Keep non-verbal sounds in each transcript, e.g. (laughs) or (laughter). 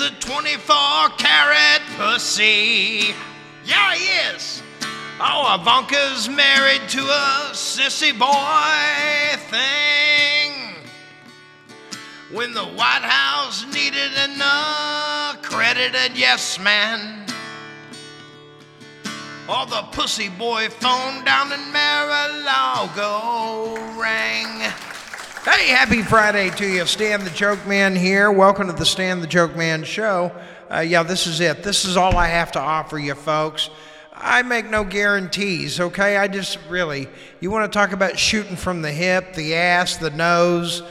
is a 24 carat pussy. Yeah, he is. Oh, Ivanka's married to a sissy boy thing. When the White House needed an accredited yes man. Or the pussy boy phone down in Mar-a-Lago rang. Hey, happy Friday to you. Stan the Joke Man here. Welcome to the Stan the Joke Man show. Uh, yeah, this is it. This is all I have to offer you, folks. I make no guarantees, okay? I just really, you want to talk about shooting from the hip, the ass, the nose,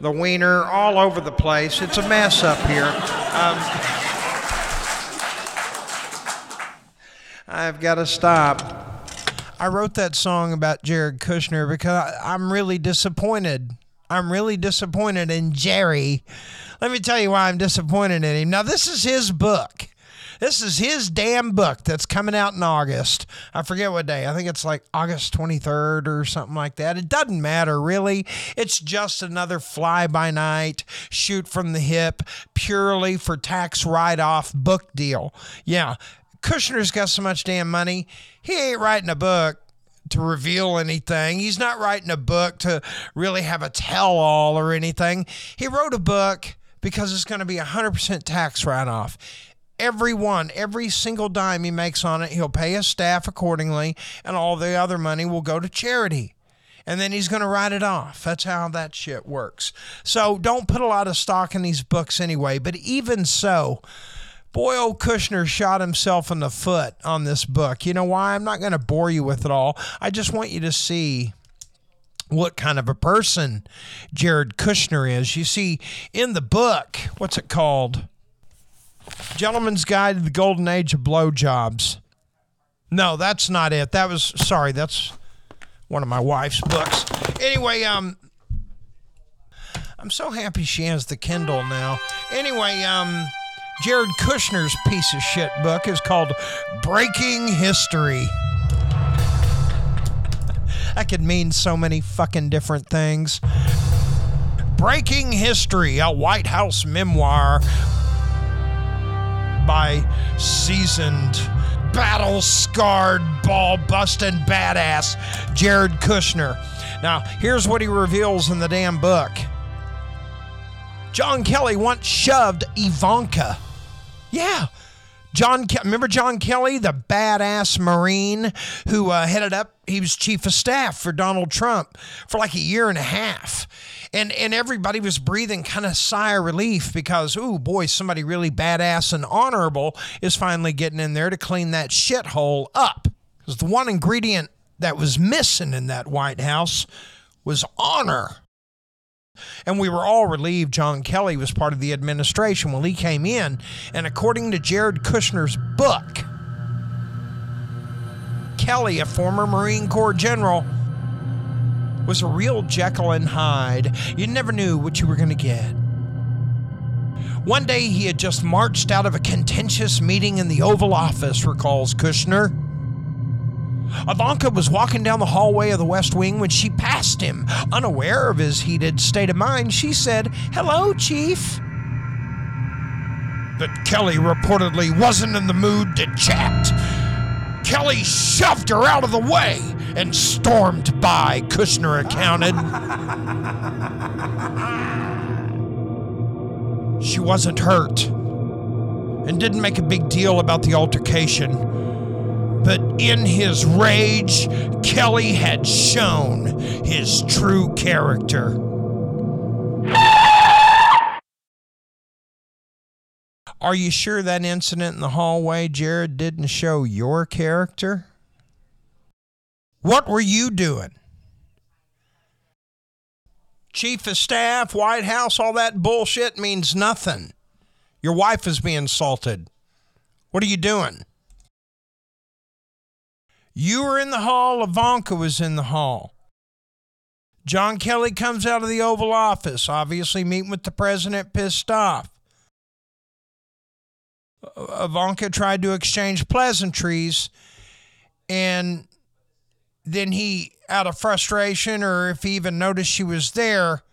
the wiener, all over the place. It's a mess up here. Um, I've got to stop. I wrote that song about Jared Kushner because I'm really disappointed. I'm really disappointed in Jerry. Let me tell you why I'm disappointed in him. Now, this is his book. This is his damn book that's coming out in August. I forget what day. I think it's like August 23rd or something like that. It doesn't matter, really. It's just another fly by night, shoot from the hip, purely for tax write off book deal. Yeah. Kushner's got so much damn money, he ain't writing a book to reveal anything. He's not writing a book to really have a tell all or anything. He wrote a book because it's going to be a 100% tax write off. Every one, every single dime he makes on it, he'll pay his staff accordingly, and all the other money will go to charity. And then he's going to write it off. That's how that shit works. So don't put a lot of stock in these books anyway. But even so, boy, old Kushner shot himself in the foot on this book. You know why? I'm not going to bore you with it all. I just want you to see what kind of a person Jared Kushner is. You see, in the book, what's it called? Gentleman's Guide to the Golden Age of Blowjobs. No, that's not it. That was sorry, that's one of my wife's books. Anyway, um I'm so happy she has the Kindle now. Anyway, um Jared Kushner's piece of shit book is called Breaking History. (laughs) that could mean so many fucking different things. Breaking History, a White House memoir by seasoned, battle scarred, ball busting badass Jared Kushner. Now, here's what he reveals in the damn book John Kelly once shoved Ivanka. Yeah. John, remember John Kelly, the badass Marine who uh, headed up, he was chief of staff for Donald Trump for like a year and a half. And, and everybody was breathing kind of sigh of relief because, oh boy, somebody really badass and honorable is finally getting in there to clean that shithole up. Because the one ingredient that was missing in that White House was honor. And we were all relieved John Kelly was part of the administration. Well, he came in, and according to Jared Kushner's book, Kelly, a former Marine Corps general, was a real Jekyll and Hyde. You never knew what you were going to get. One day he had just marched out of a contentious meeting in the Oval Office, recalls Kushner. Ivanka was walking down the hallway of the West Wing when she passed him. Unaware of his heated state of mind, she said, Hello, Chief. But Kelly reportedly wasn't in the mood to chat. Kelly shoved her out of the way and stormed by, Kushner accounted. she wasn't hurt and didn't make a big deal about the altercation. But in his rage, Kelly had shown his true character. Are you sure that incident in the hallway, Jared, didn't show your character? What were you doing? Chief of Staff, White House, all that bullshit means nothing. Your wife is being assaulted. What are you doing? You were in the hall, Ivanka was in the hall. John Kelly comes out of the Oval Office, obviously meeting with the president, pissed off. Ivanka tried to exchange pleasantries, and then he, out of frustration, or if he even noticed she was there,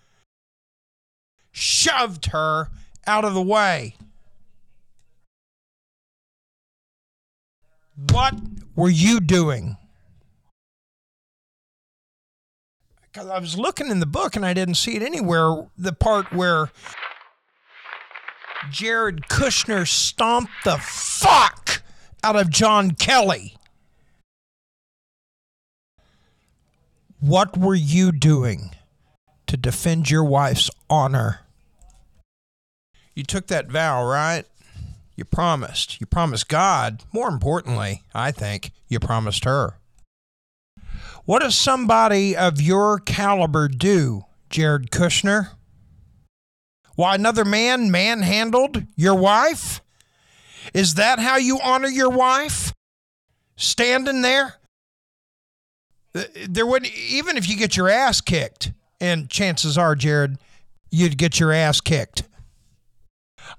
shoved her out of the way. What were you doing? Because I was looking in the book and I didn't see it anywhere. The part where Jared Kushner stomped the fuck out of John Kelly. What were you doing to defend your wife's honor? You took that vow, right? You promised. You promised God. More importantly, I think, you promised her. What does somebody of your caliber do, Jared Kushner? Why, another man manhandled your wife? Is that how you honor your wife? Standing there? There wouldn't, even if you get your ass kicked, and chances are, Jared, you'd get your ass kicked.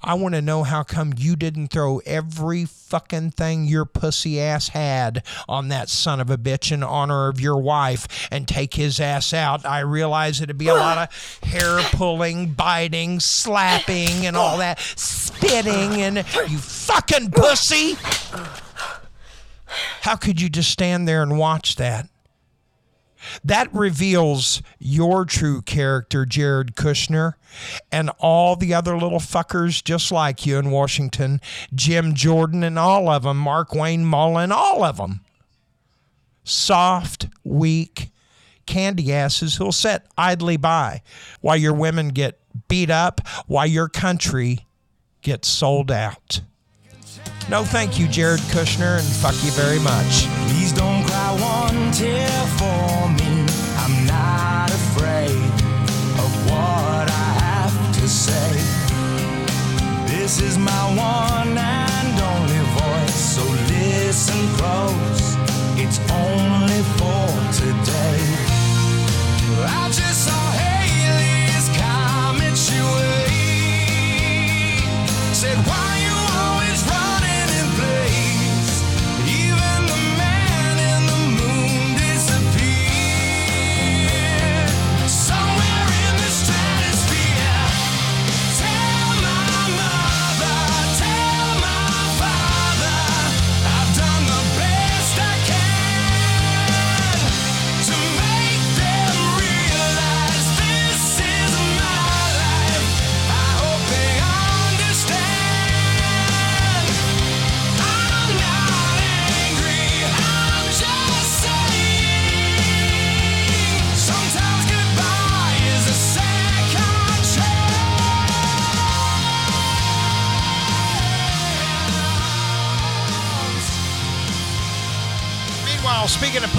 I want to know how come you didn't throw every fucking thing your pussy ass had on that son of a bitch in honor of your wife and take his ass out. I realize it'd be a lot of (sighs) hair pulling, biting, slapping, and all that, spitting, and you fucking pussy. How could you just stand there and watch that? That reveals your true character, Jared Kushner, and all the other little fuckers just like you in Washington, Jim Jordan and all of them, Markwayne Mullin, all of them. Soft, weak, candy asses who'll sit idly by while your women get beat up, while your country gets sold out. No, thank you, Jared Kushner, and fuck you very much. Cry one tear for me. I'm not afraid of what I have to say. This is my one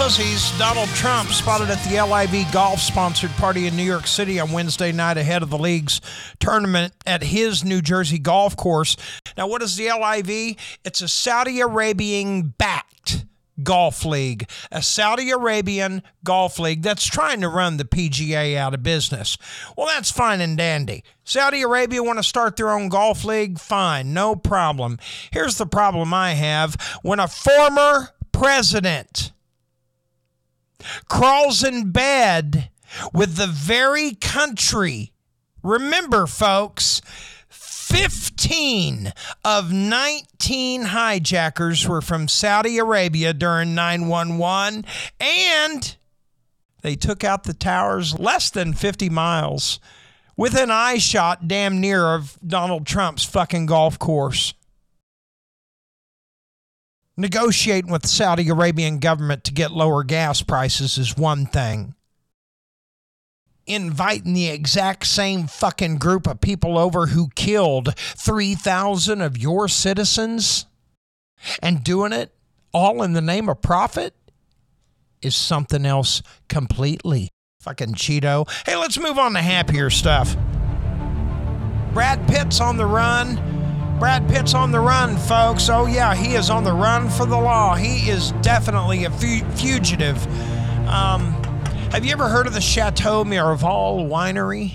pussies, Donald Trump spotted at the LIV golf sponsored party in New York City on Wednesday night ahead of the league's tournament at his New Jersey golf course. Now, what is the LIV? It's a Saudi Arabian backed golf league, a Saudi Arabian golf league that's trying to run the PGA out of business. Well, that's fine and dandy. Saudi Arabia want to start their own golf league? Fine, no problem. Here's the problem I have when a former president crawls in bed with the very country. Remember, folks, 15 of 19 hijackers were from Saudi Arabia during 911, and they took out the towers less than 50 miles within eye shot damn near of Donald Trump's fucking golf course. Negotiating with the Saudi Arabian government to get lower gas prices is one thing. Inviting the exact same fucking group of people over who killed 3,000 of your citizens and doing it all in the name of profit is something else completely. Fucking Cheeto. Hey, let's move on to happier stuff. Brad Pitt's on the run. Brad Pitt's on the run, folks. Oh, yeah, he is on the run for the law. He is definitely a fu- fugitive. Um, have you ever heard of the Chateau Miraval winery?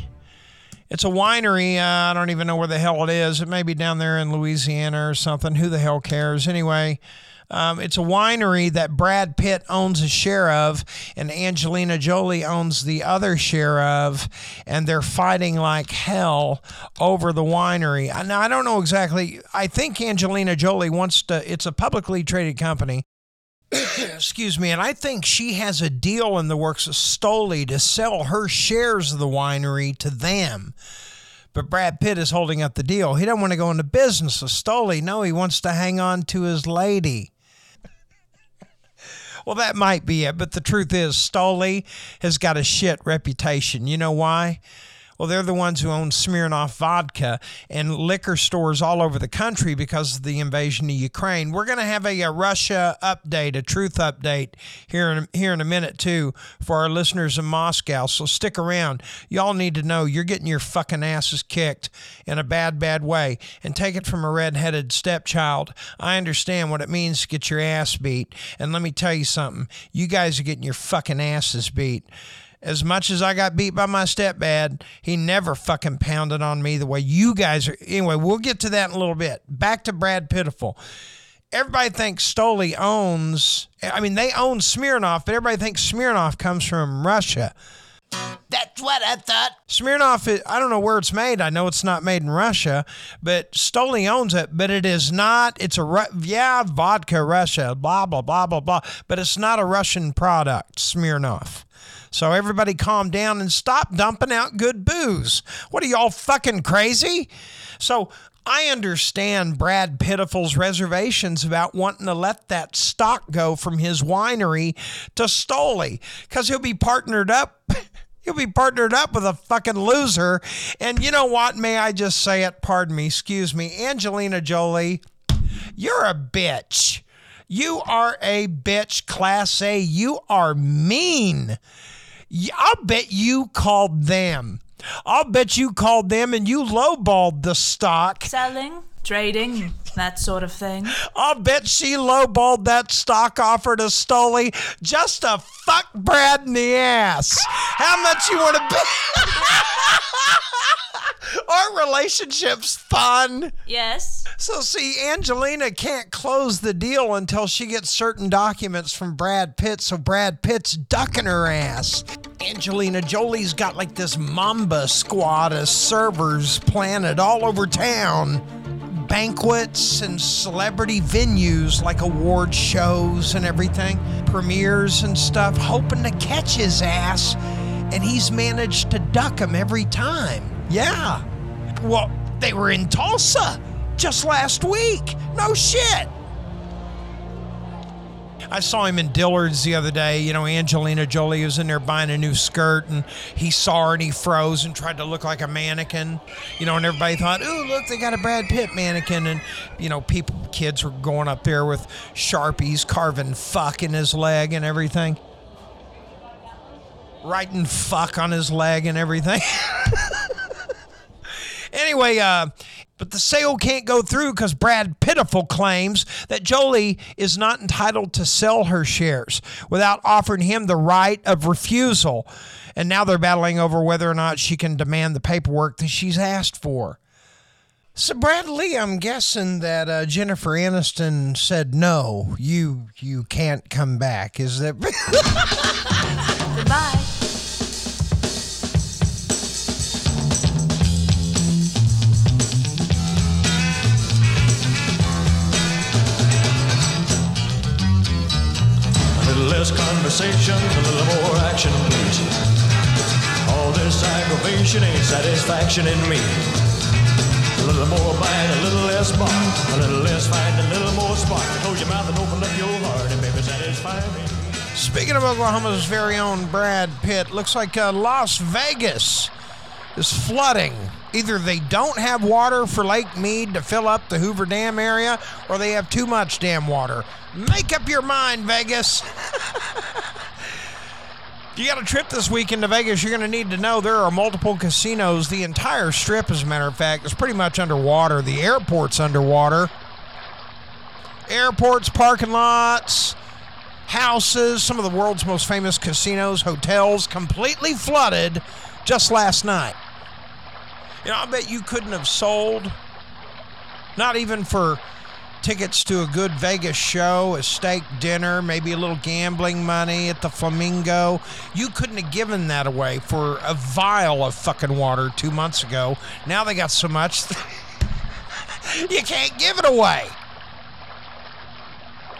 It's a winery. Uh, I don't even know where the hell it is. It may be down there in Louisiana or something. Who the hell cares? Anyway, um, it's a winery that Brad Pitt owns a share of, and Angelina Jolie owns the other share of, and they're fighting like hell over the winery. Now, I don't know exactly. I think Angelina Jolie wants to, it's a publicly traded company. (coughs) Excuse me, and I think she has a deal in the works of Stoli to sell her shares of the winery to them. But Brad Pitt is holding up the deal. He doesn't want to go into business with Stoli. No, he wants to hang on to his lady. Well, that might be it, but the truth is, Stoli has got a shit reputation. You know why? Well, they're the ones who own Smirnoff vodka and liquor stores all over the country because of the invasion of Ukraine. We're going to have a, a, Russia update, a truth update here in, here in a minute, too, for our listeners in Moscow. So stick around. Y'all need to know you're getting your fucking asses kicked in a bad, bad way. And take it from a redheaded stepchild. I understand what it means to get your ass beat. And let me tell you something you guys are getting your fucking asses beat as much as I got beat by my stepdad, he never fucking pounded on me the way you guys are. Anyway, we'll get to that in a little bit. Back to Brad Pitiful. Everybody thinks Stoli owns, I mean, they own Smirnoff, but everybody thinks Smirnoff comes from Russia. That's what I thought. Smirnoff, I don't know where it's made. I know it's not made in Russia, but Stoli owns it. But it is not. It's a yeah, vodka Russia, blah blah blah blah blah. But it's not a Russian product. Smirnoff. So everybody calm down and stop dumping out good booze. What are y'all fucking crazy? So I understand Brad Pitiful's reservations about wanting to let that stock go from his winery to Stoli because he'll be partnered up. (laughs) He'll be partnered up with a fucking loser. And you know what? May I just say it? Pardon me. Excuse me. Angelina Jolie, you're a bitch. You are a bitch, class A. You are mean. I'll bet you called them. I'll bet you called them and you lowballed the stock. Selling, trading, that sort of thing. I'll bet she lowballed that stock offer to Stoli just to fuck Brad in the ass. How much you want to bet? (laughs) Our relationship's fun. Yes. So, see, Angelina can't close the deal until she gets certain documents from Brad Pitt, so Brad Pitt's ducking her ass. Angelina Jolie's got like this mamba squad of servers planted all over town. Banquets and celebrity venues like award shows and everything, premieres and stuff, hoping to catch his ass. And he's managed to duck him every time. Yeah. Well, they were in Tulsa just last week. No shit. I saw him in Dillard's the other day. You know, Angelina Jolie was in there buying a new skirt, and he saw her and he froze and tried to look like a mannequin. You know, and everybody thought, "Ooh, look, they got a Brad Pitt mannequin." And you know, people, kids were going up there with sharpies, carving "fuck" in his leg and everything, writing "fuck" on his leg and everything. anyway, uh, but the sale can't go through because Brad Pitiful claims that Jolie is not entitled to sell her shares without offering him the right of refusal. And now they're battling over whether or not she can demand the paperwork that she's asked for. So Bradley, I'm guessing that uh, Jennifer Aniston said no. You you can't come back. Is that? (laughs) Goodbye. Conversation, a little more action, please. All this aggravation ain't satisfaction in me. A little more bite, a little less bark, a little less fight, a little more spark. Close your mouth and open up your heart, and baby, satisfy me. Speaking of Oklahoma's very own Brad Pitt, looks like uh, Las Vegas is flooding. Either they don't have water for Lake Mead to fill up the Hoover Dam area, or they have too much damn water. Make up your mind, Vegas. (laughs) you got a trip this weekend to Vegas, you're going to need to know there are multiple casinos. The entire strip, as a matter of fact, is pretty much underwater. The airport's underwater. Airports, parking lots, houses, some of the world's most famous casinos, hotels, completely flooded just last night. You know, I bet you couldn't have sold, not even for tickets to a good Vegas show, a steak dinner, maybe a little gambling money at the Flamingo. You couldn't have given that away for a vial of fucking water two months ago. Now they got so much, (laughs) you can't give it away.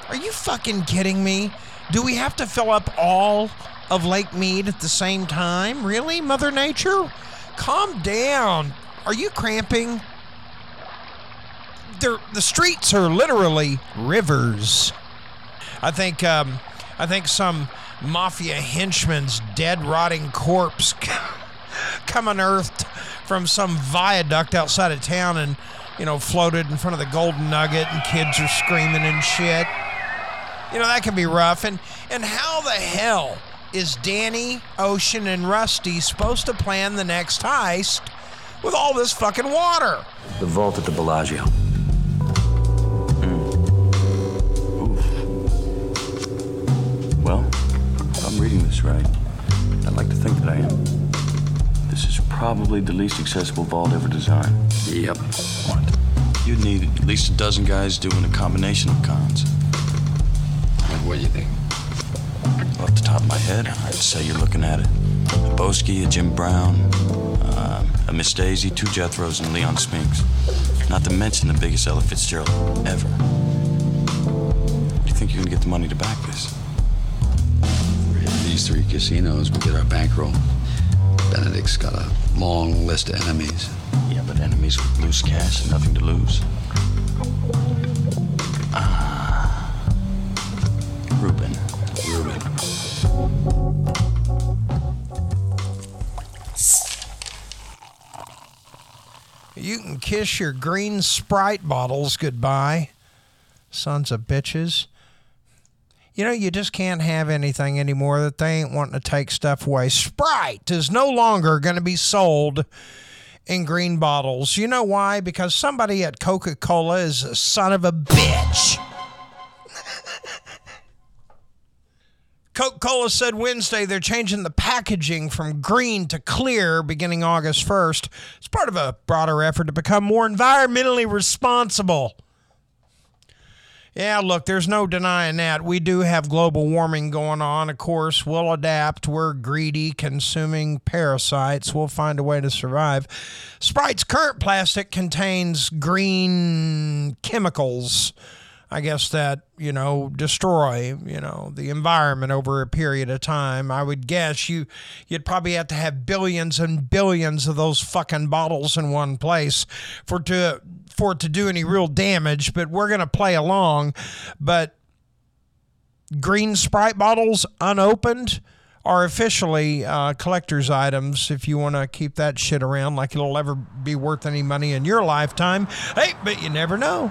Are you fucking kidding me? Do we have to fill up all of Lake Mead at the same time? Really, Mother Nature? Calm down. Are you cramping? They're, the streets are literally rivers. I think um, I think some mafia henchman's dead, rotting corpse (laughs) come unearthed from some viaduct outside of town and you know floated in front of the Golden Nugget, and kids are screaming and shit. You know that can be rough. And and how the hell is Danny, Ocean, and Rusty supposed to plan the next heist with all this fucking water? The vault at the Bellagio. This right, I'd like to think that I am. This is probably the least accessible vault ever designed. Yep. What? You'd need at least a dozen guys doing a combination of cons. What do you think? Off the top of my head, I'd say you're looking at it. A Boesky, a Jim Brown, uh, a Miss Daisy, two Jethros, and Leon Spinks. Not to mention the biggest Ella Fitzgerald ever. Do you think you can get the money to back this? These three casinos we get our bankroll. Benedict's got a long list of enemies. Yeah, but enemies with loose cash and nothing to lose. Ah. Reuben. Reuben. You can kiss your green Sprite bottles goodbye, sons of bitches. You know, you just can't have anything anymore that they ain't wanting to take stuff away. Sprite is no longer going to be sold in green bottles. You know why? Because somebody at Coca Cola is a son of a bitch. (laughs) Coca Cola said Wednesday they're changing the packaging from green to clear beginning August 1st. It's part of a broader effort to become more environmentally responsible. Yeah, look, there's no denying that. We do have global warming going on. Of course, we'll adapt. We're greedy, consuming parasites. We'll find a way to survive. Sprite's current plastic contains green chemicals. I guess that, you know, destroy, you know, the environment over a period of time. I would guess you you'd probably have to have billions and billions of those fucking bottles in one place for to for it to do any real damage, but we're going to play along. But green Sprite bottles unopened are officially uh, collector's items if you want to keep that shit around like it'll ever be worth any money in your lifetime. Hey, but you never know.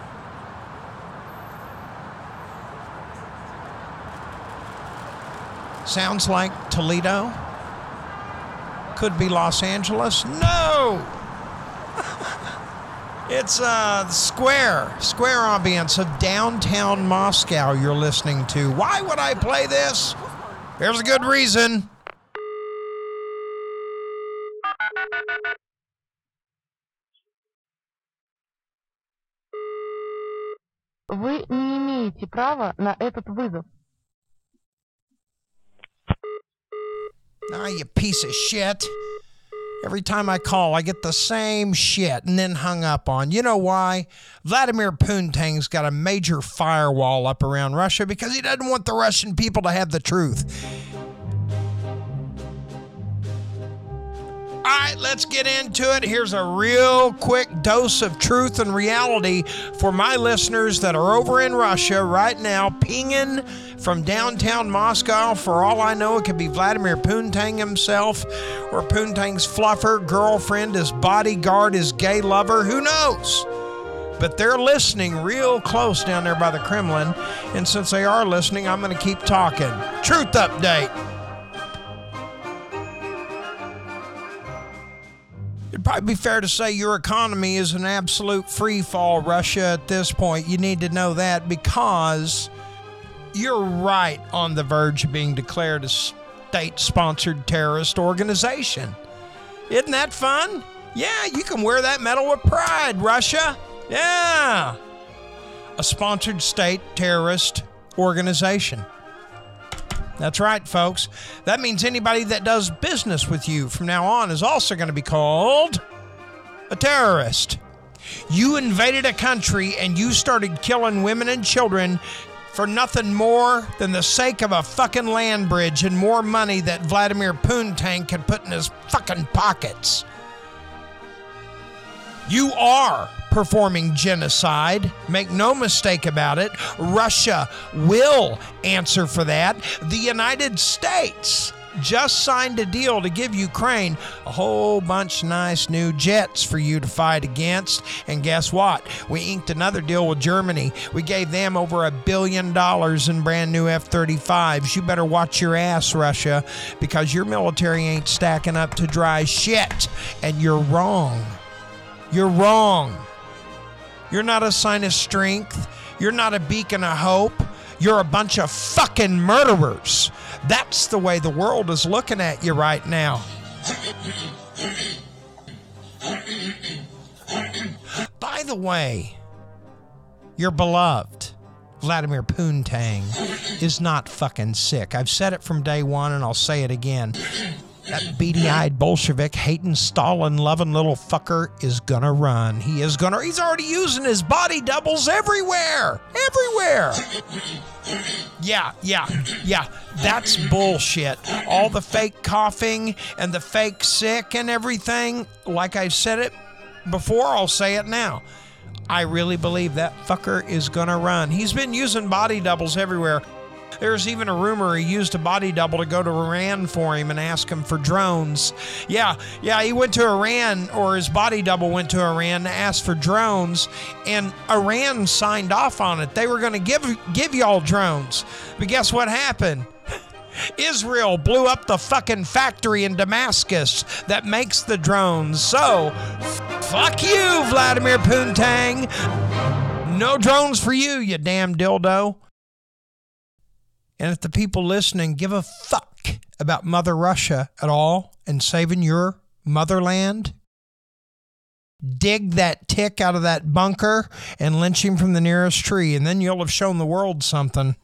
Sounds like Toledo. Could be Los Angeles. No! it's uh, the square, square ambience of downtown Moscow you're listening to. Why would I play this? There's a good reason. Вы не имеете права на этот вызов. Ah, you piece of shit. Every time I call, I get the same shit and then hung up on. You know why? Vladimir Putin's got a major firewall up around Russia because he doesn't want the Russian people to have the truth. All right, let's get into it. Here's a real quick dose of truth and reality for my listeners that are over in Russia right now, pinging from downtown Moscow. For all I know, it could be Vladimir Putin himself or Putin's fluffer, girlfriend, his bodyguard, his gay lover. Who knows? But they're listening real close down there by the Kremlin. And since they are listening, I'm going to keep talking. Truth update. Probably be fair to say your economy is an absolute free fall, Russia, at this point. You need to know that because you're right on the verge of being declared a state sponsored terrorist organization. Isn't that fun? Yeah, you can wear that medal with pride, Russia. Yeah. A sponsored state terrorist organization. That's right, folks. That means anybody that does business with you from now on is also going to be called a terrorist. You invaded a country and you started killing women and children for nothing more than the sake of a fucking land bridge and more money that Vladimir Putin can put in his fucking pockets. You are performing genocide. Make no mistake about it. Russia will answer for that. The United States just signed a deal to give Ukraine a whole bunch nice new jets for you to fight against. And guess what? We inked another deal with Germany. We gave them over a billion dollars in brand new F 35s. You better watch your ass, Russia, because your military ain't stacking up to dry shit. And you're wrong. You're wrong. You're not a sign of strength. You're not a beacon of hope. You're a bunch of fucking murderers. That's the way the world is looking at you right now. By the way, your beloved Vladimir Poontang is not fucking sick. I've said it from day one and I'll say it again. That beady eyed Bolshevik hating Stalin loving little fucker is gonna run. He is gonna, he's already using his body doubles everywhere. Everywhere. Yeah, yeah, yeah. That's bullshit. All the fake coughing and the fake sick and everything, like I've said it before, I'll say it now. I really believe that fucker is gonna run. He's been using body doubles everywhere. There's even a rumor he used a body double to go to Iran for him and ask him for drones. Yeah, yeah, he went to Iran, or his body double went to Iran to ask for drones, and Iran signed off on it. They were going to give give y'all drones, but guess what happened? (laughs) Israel blew up the fucking factory in Damascus that makes the drones. So, fuck you, Vladimir Poontang. No drones for you, you damn dildo. And if the people listening give a fuck about Mother Russia at all and saving your motherland, dig that tick out of that bunker and lynch him from the nearest tree, and then you'll have shown the world something.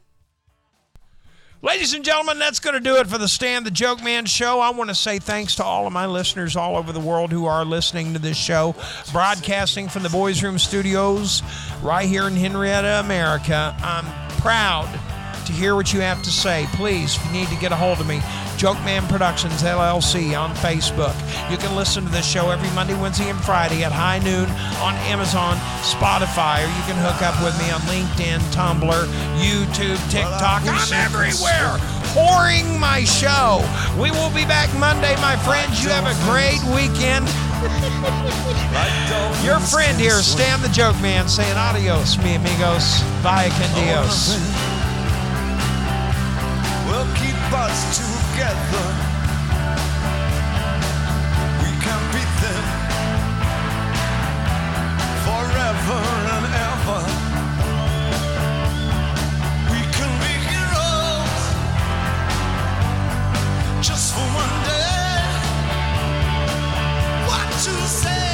Ladies and gentlemen, that's going to do it for the Stan the Joke Man show. I want to say thanks to all of my listeners all over the world who are listening to this show, broadcasting from the Boys Room Studios right here in Henrietta, America. I'm proud to hear what you have to say. Please, if you need to get a hold of me, Joke Man Productions LLC on Facebook. You can listen to this show every Monday, Wednesday, and Friday at high noon on Amazon, Spotify, or you can hook up with me on LinkedIn, Tumblr, YouTube, TikTok. I'm everywhere. Whoring my show. We will be back Monday, my friends. You have a great weekend. Your friend here, Stan the Joke Man, saying adios, mi amigos. Vaya con Dios us together. We can beat them forever and ever. We can be heroes just for one day. What to say?